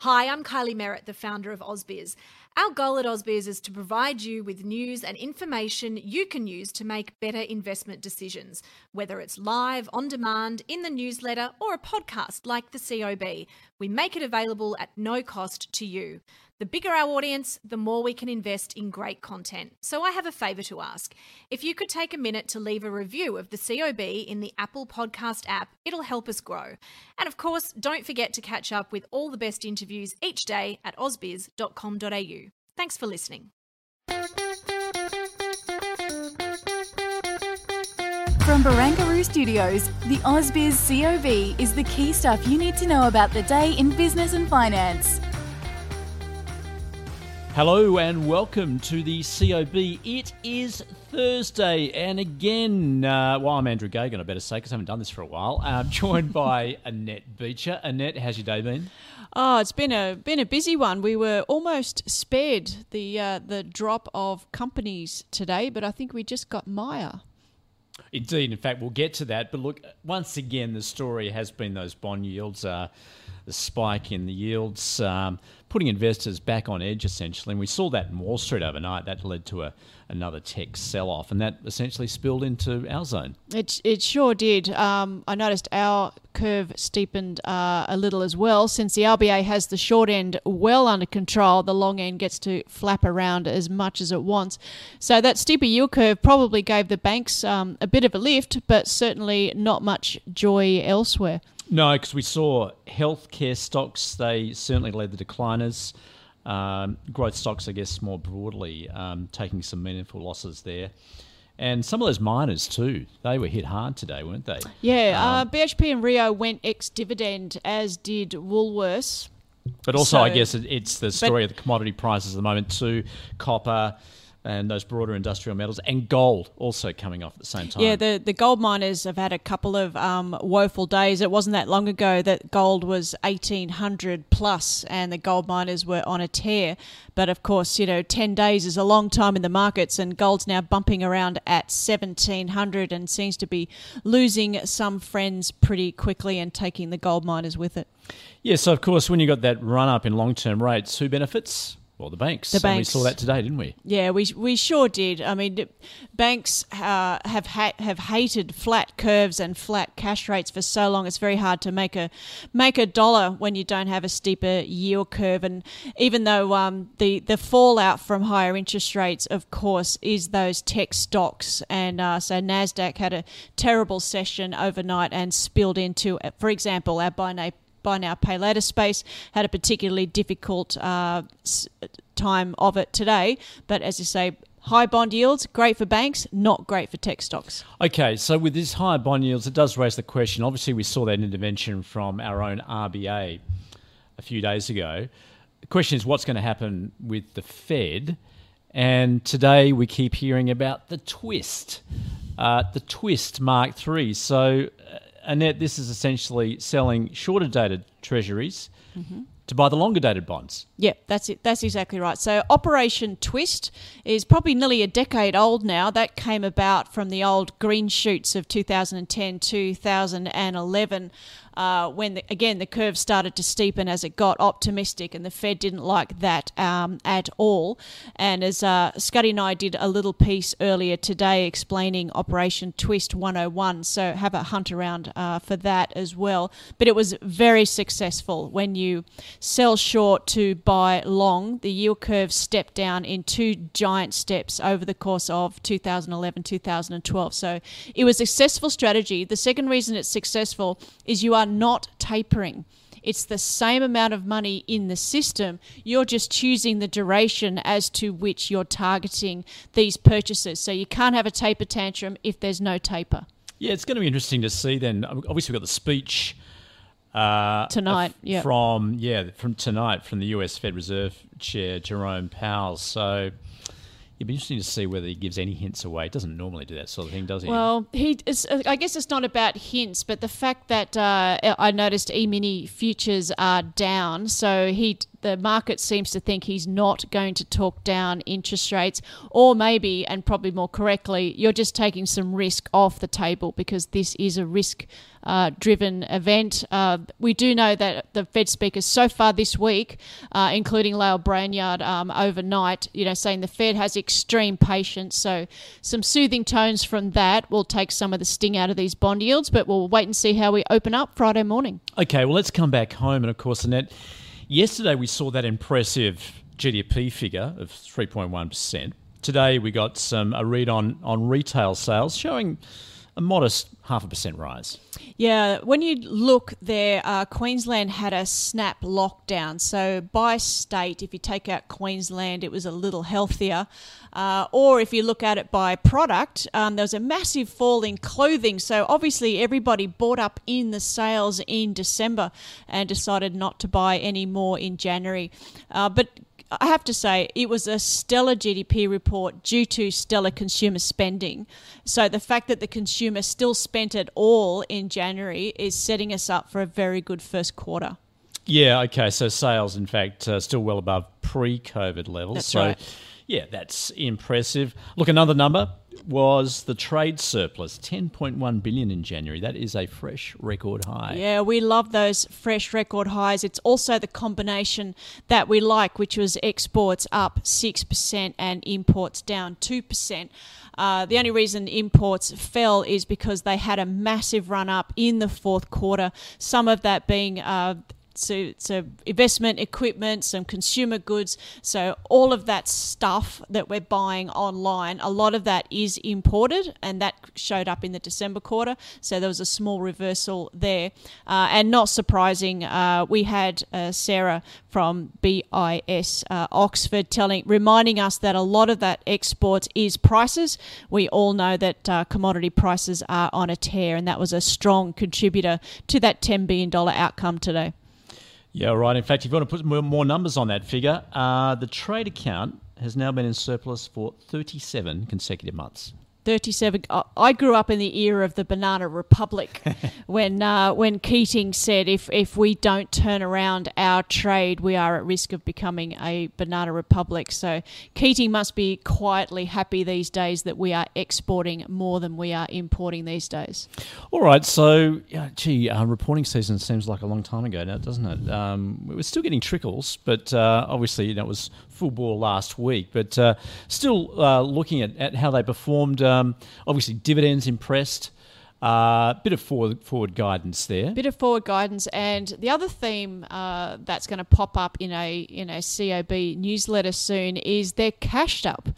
Hi, I'm Kylie Merritt, the founder of Ausbiz. Our goal at Ausbiz is to provide you with news and information you can use to make better investment decisions, whether it's live, on demand, in the newsletter, or a podcast like the COB. We make it available at no cost to you. The bigger our audience, the more we can invest in great content. So I have a favour to ask. If you could take a minute to leave a review of the COB in the Apple Podcast app, it'll help us grow. And of course, don't forget to catch up with all the best interviews each day at ausbiz.com.au. Thanks for listening. From Barangaroo Studios, the Ausbiz COB is the key stuff you need to know about the day in business and finance. Hello and welcome to the COB. It is Thursday, and again, uh, well, I'm Andrew Geoghegan, I better say, because I haven't done this for a while. I'm joined by Annette Beecher. Annette, how's your day been? Oh, it's been a been a busy one. We were almost spared the uh, the drop of companies today, but I think we just got Myer. Indeed, in fact, we'll get to that. But look, once again, the story has been those bond yields. Uh, the spike in the yields, um, putting investors back on edge essentially. And we saw that in Wall Street overnight. That led to a, another tech sell off, and that essentially spilled into our zone. It, it sure did. Um, I noticed our curve steepened uh, a little as well. Since the RBA has the short end well under control, the long end gets to flap around as much as it wants. So that steeper yield curve probably gave the banks um, a bit of a lift, but certainly not much joy elsewhere. No, because we saw healthcare stocks, they certainly led the decliners. Um, growth stocks, I guess, more broadly, um, taking some meaningful losses there. And some of those miners too, they were hit hard today, weren't they? Yeah, uh, um, uh, BHP and Rio went ex-dividend, as did Woolworths. But also, so, I guess it's the story of the commodity prices at the moment too. Copper, and those broader industrial metals, and gold also coming off at the same time. Yeah, the, the gold miners have had a couple of um, woeful days. It wasn't that long ago that gold was 1800 plus and the gold miners were on a tear. But of course, you know, 10 days is a long time in the markets, and gold's now bumping around at 1700 and seems to be losing some friends pretty quickly and taking the gold miners with it. Yeah, so of course, when you've got that run up in long term rates, who benefits? Well, the banks. The banks. And we saw that today, didn't we? Yeah, we we sure did. I mean, banks uh, have ha- have hated flat curves and flat cash rates for so long. It's very hard to make a make a dollar when you don't have a steeper yield curve. And even though um, the the fallout from higher interest rates, of course, is those tech stocks. And uh, so Nasdaq had a terrible session overnight and spilled into, for example, our buy now buy now, pay later space had a particularly difficult uh, time of it today. But as you say, high bond yields, great for banks, not great for tech stocks. Okay, so with this higher bond yields, it does raise the question. Obviously, we saw that intervention from our own RBA a few days ago. The question is what's going to happen with the Fed? And today we keep hearing about the twist, uh, the twist Mark Three. So uh, Annette, this is essentially selling shorter dated treasuries mm-hmm. to buy the longer dated bonds. Yeah, that's it. That's exactly right. So Operation Twist is probably nearly a decade old now. That came about from the old green shoots of 2010, 2011 uh, when the, again the curve started to steepen as it got optimistic, and the Fed didn't like that um, at all. And as uh, Scuddy and I did a little piece earlier today explaining Operation Twist 101, so have a hunt around uh, for that as well. But it was very successful when you sell short to buy long. The yield curve stepped down in two giant steps over the course of 2011 2012. So it was a successful strategy. The second reason it's successful is you are are not tapering. It's the same amount of money in the system. You're just choosing the duration as to which you're targeting these purchases. So you can't have a taper tantrum if there's no taper. Yeah, it's going to be interesting to see then. Obviously, we've got the speech Uh, Tonight, yeah. From yeah, from tonight from the U.S. Fed Reserve Chair Jerome Powell. So it'd be interesting to see whether he gives any hints away. He doesn't normally do that sort of thing, does he? Well, he. Uh, I guess it's not about hints, but the fact that uh, I noticed e-mini futures are down, so he. The market seems to think he's not going to talk down interest rates, or maybe, and probably more correctly, you're just taking some risk off the table because this is a risk uh, driven event. Uh, we do know that the Fed speakers so far this week, uh, including Lael Brainard um, overnight, you know, saying the Fed has extreme patience. So some soothing tones from that will take some of the sting out of these bond yields, but we'll wait and see how we open up Friday morning. Okay, well, let's come back home. And of course, Annette, yesterday we saw that impressive GDP figure of 3.1%. Today we got some a read on, on retail sales showing a modest half a percent rise. Yeah, when you look there, uh, Queensland had a snap lockdown. So by state, if you take out Queensland, it was a little healthier. Uh, or if you look at it by product, um, there was a massive fall in clothing. So obviously, everybody bought up in the sales in December and decided not to buy any more in January. Uh, but I have to say, it was a stellar GDP report due to stellar consumer spending. So the fact that the consumer still spent it all in January is setting us up for a very good first quarter. Yeah, okay. So sales, in fact, uh, still well above pre COVID levels. That's so, right. yeah, that's impressive. Look, another number was the trade surplus 10.1 billion in January. That is a fresh record high. Yeah, we love those fresh record highs. It's also the combination that we like, which was exports up 6% and imports down 2%. Uh, the only reason imports fell is because they had a massive run up in the fourth quarter, some of that being. Uh, so, so investment equipment, some consumer goods. So all of that stuff that we're buying online, a lot of that is imported, and that showed up in the December quarter. So there was a small reversal there, uh, and not surprising, uh, we had uh, Sarah from BIS uh, Oxford telling, reminding us that a lot of that exports is prices. We all know that uh, commodity prices are on a tear, and that was a strong contributor to that $10 billion outcome today. Yeah, right. In fact, if you want to put more, numbers on that figure, uh, the trade account has now been in surplus for 37 consecutive months. 37 uh, I grew up in the era of the banana republic when uh, when Keating said if if we don't turn around our trade we are at risk of becoming a banana republic so Keating must be quietly happy these days that we are exporting more than we are importing these days All right, so yeah, gee, uh, reporting season seems like a long time ago now, doesn't it? Um, we're still getting trickles, but uh, obviously you know, it was full last week. But uh, still uh, looking at, at how they performed. Um, obviously, dividends impressed. A uh, bit of forward, forward guidance there. bit of forward guidance and the other theme uh, that's going to pop up in a in a COB newsletter soon is they're cashed up.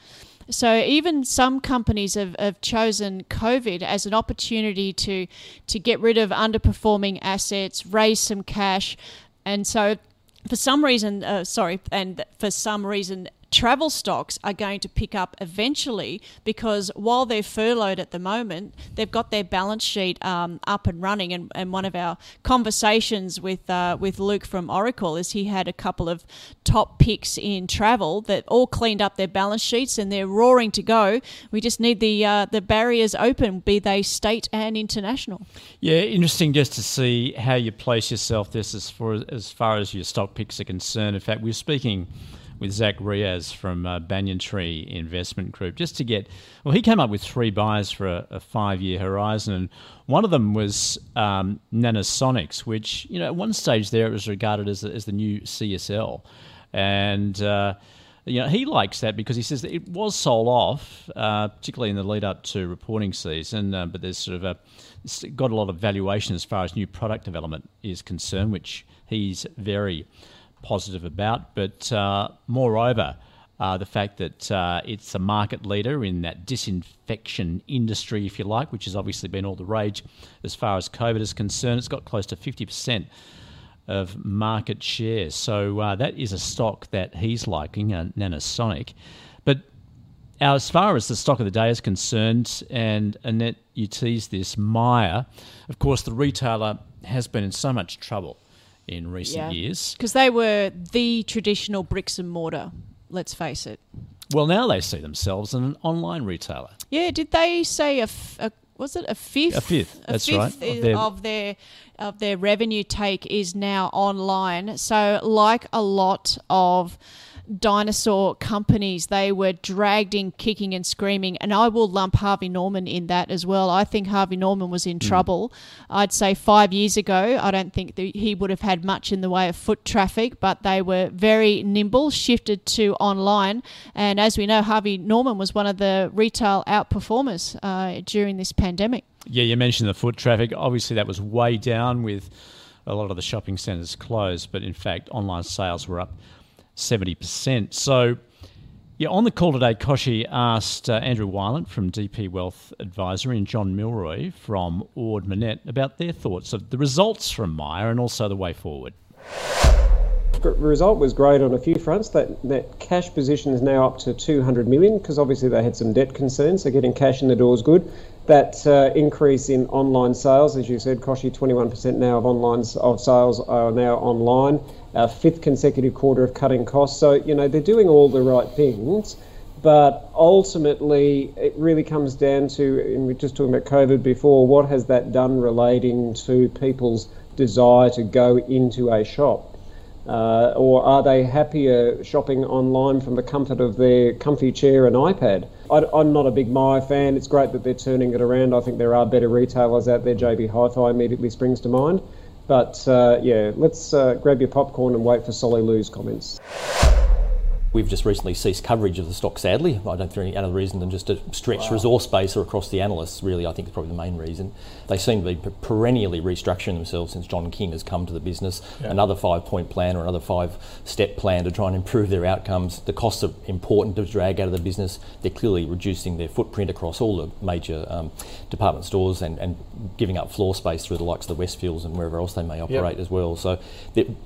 So even some companies have, have chosen COVID as an opportunity to to get rid of underperforming assets, raise some cash, and so for some reason, uh, sorry, and for some reason, travel stocks are going to pick up eventually because while they're furloughed at the moment, they've got their balance sheet um, up and running. And, and one of our conversations with uh, with Luke from Oracle is he had a couple of top picks in travel that all cleaned up their balance sheets and they're roaring to go. We just need the uh, the barriers open, be they state and international. Yeah, interesting just to see how you place yourself this as far as far as your stock picks are concerned. In fact, we were speaking with Zach Riaz from uh, Banyan Tree Investment Group just to get. Well, he came up with three buys for a, a five-year horizon, and one of them was um, Nanosonics, which you know at one stage there it was regarded as, as the new CSL, and. Uh, you know, he likes that because he says it was sold off, uh, particularly in the lead up to reporting season. Uh, but there's sort of a it's got a lot of valuation as far as new product development is concerned, which he's very positive about. But uh, moreover, uh, the fact that uh, it's a market leader in that disinfection industry, if you like, which has obviously been all the rage as far as COVID is concerned. It's got close to 50% of market share. So uh, that is a stock that he's liking, uh, Nanosonic. But as far as the stock of the day is concerned, and Annette, you teased this, Myer, of course, the retailer has been in so much trouble in recent years. Because they were the traditional bricks and mortar, let's face it. Well, now they see themselves as an online retailer. Yeah, did they say a, f- a- was it a fifth? A fifth, that's fifth right, of their- Of their of their revenue take is now online. So, like a lot of dinosaur companies, they were dragged in kicking and screaming. And I will lump Harvey Norman in that as well. I think Harvey Norman was in trouble. I'd say five years ago, I don't think that he would have had much in the way of foot traffic, but they were very nimble, shifted to online. And as we know, Harvey Norman was one of the retail outperformers uh, during this pandemic. Yeah, you mentioned the foot traffic. Obviously, that was way down with a lot of the shopping centres closed, but in fact, online sales were up 70%. So, yeah, on the call today, Koshi asked uh, Andrew Wielandt from DP Wealth Advisory and John Milroy from Ord Minnett about their thoughts of the results from Myer and also the way forward. The result was great on a few fronts. That that cash position is now up to 200 million because obviously they had some debt concerns. So getting cash in the door is good. That uh, increase in online sales, as you said, Koshi, 21% now of online of sales are now online. Our fifth consecutive quarter of cutting costs. So you know they're doing all the right things. But ultimately, it really comes down to, and we were just talking about COVID before, what has that done relating to people's desire to go into a shop? Uh, or are they happier shopping online from the comfort of their comfy chair and iPad? I, am not a big Myer fan. It's great that they're turning it around. I think there are better retailers out there. JB Hi-Fi immediately springs to mind. But uh, yeah, let's uh, grab your popcorn and wait for Solly Lou's comments. We've just recently ceased coverage of the stock, sadly. I don't think any other reason than just to stretch resource base or across the analysts, really, I think is probably the main reason. They seem to be perennially restructuring themselves since John King has come to the business. Another five point plan or another five step plan to try and improve their outcomes. The costs are important to drag out of the business. They're clearly reducing their footprint across all the major um, department stores and, and giving up floor space through the likes of the Westfields and wherever else they may operate as well. So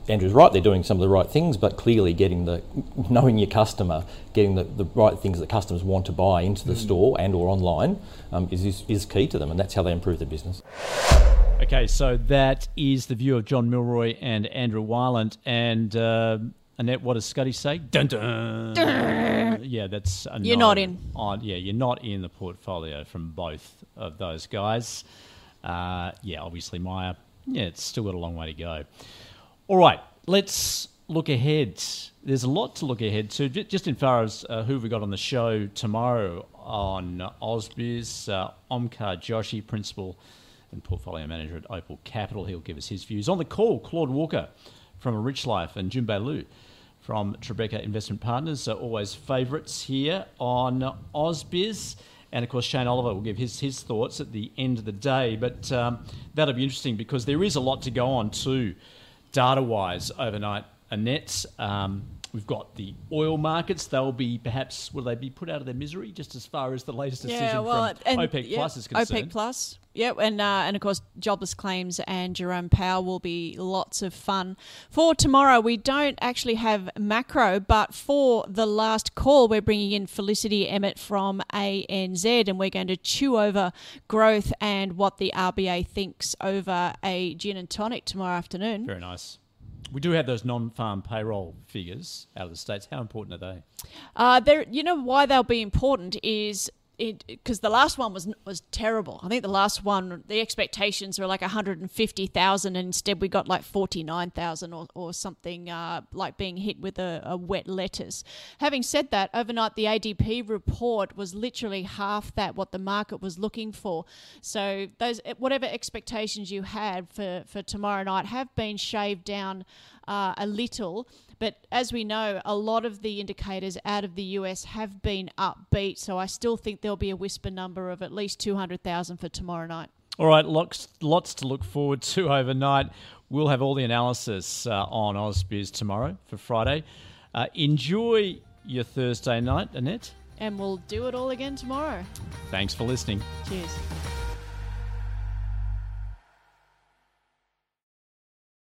Andrew's right, they're doing some of the right things, but clearly getting the knowing your customer, getting the, the right things that customers want to buy into the store and or online um, is, is, is key to them, and that's how they improve their business. Okay, so that is the view of John Milroy and Andrew Wielandt. And uh, Annette, what does Scuddy say? Dun dun. Yeah, that's a You're not in. On, yeah, you're not in the portfolio from both of those guys. Uh, yeah, obviously Myer. Yeah, it's still got a long way to go. All right, let's look ahead. There's a lot to look ahead to. Just in far as uh, who we got on the show tomorrow on Ausbiz, uh, Omkar Joshi, principal and portfolio manager at Opal Capital. He'll give us his views. On the call, Claude Walker from A Rich Life and Jim Liu from Tribeca Investment Partners are always favourites here on Ausbiz. And of course, Shane Oliver will give his, his thoughts at the end of the day. But um, that'll be interesting because there is a lot to go on too, data wise, overnight. Annette, um, we've got the oil markets. They'll be perhaps, will they be put out of their misery just as far as the latest decision from OPEC yeah, Plus is concerned? OPEC Plus, yep, and uh, and of course jobless claims and Jerome Powell will be lots of fun. For tomorrow, we don't actually have macro, but for the last call, we're bringing in Felicity Emmett from ANZ, and we're going to chew over growth and what the RBA thinks over a gin and tonic tomorrow afternoon. Very nice. We do have those non-farm payroll figures out of the states. How important are they? Uh, you know why they'll be important is because the last one was was terrible. I think the last one, the expectations were like 150,000, and instead we got like 49,000 or, or something uh, like being hit with a, a wet lettuce. Having said that, overnight the ADP report was literally half that what the market was looking for. So those whatever expectations you had for for tomorrow night have been shaved down uh, a little. But as we know, a lot of the indicators out of the US have been upbeat. So I still think there'll be a whisper number of at least 200,000 for tomorrow night. All right, lots, lots to look forward to overnight. We'll have all the analysis uh, on Ausbiz tomorrow for Friday. Uh, enjoy your Thursday night, Annette. And we'll do it all again tomorrow. Thanks for listening. Cheers.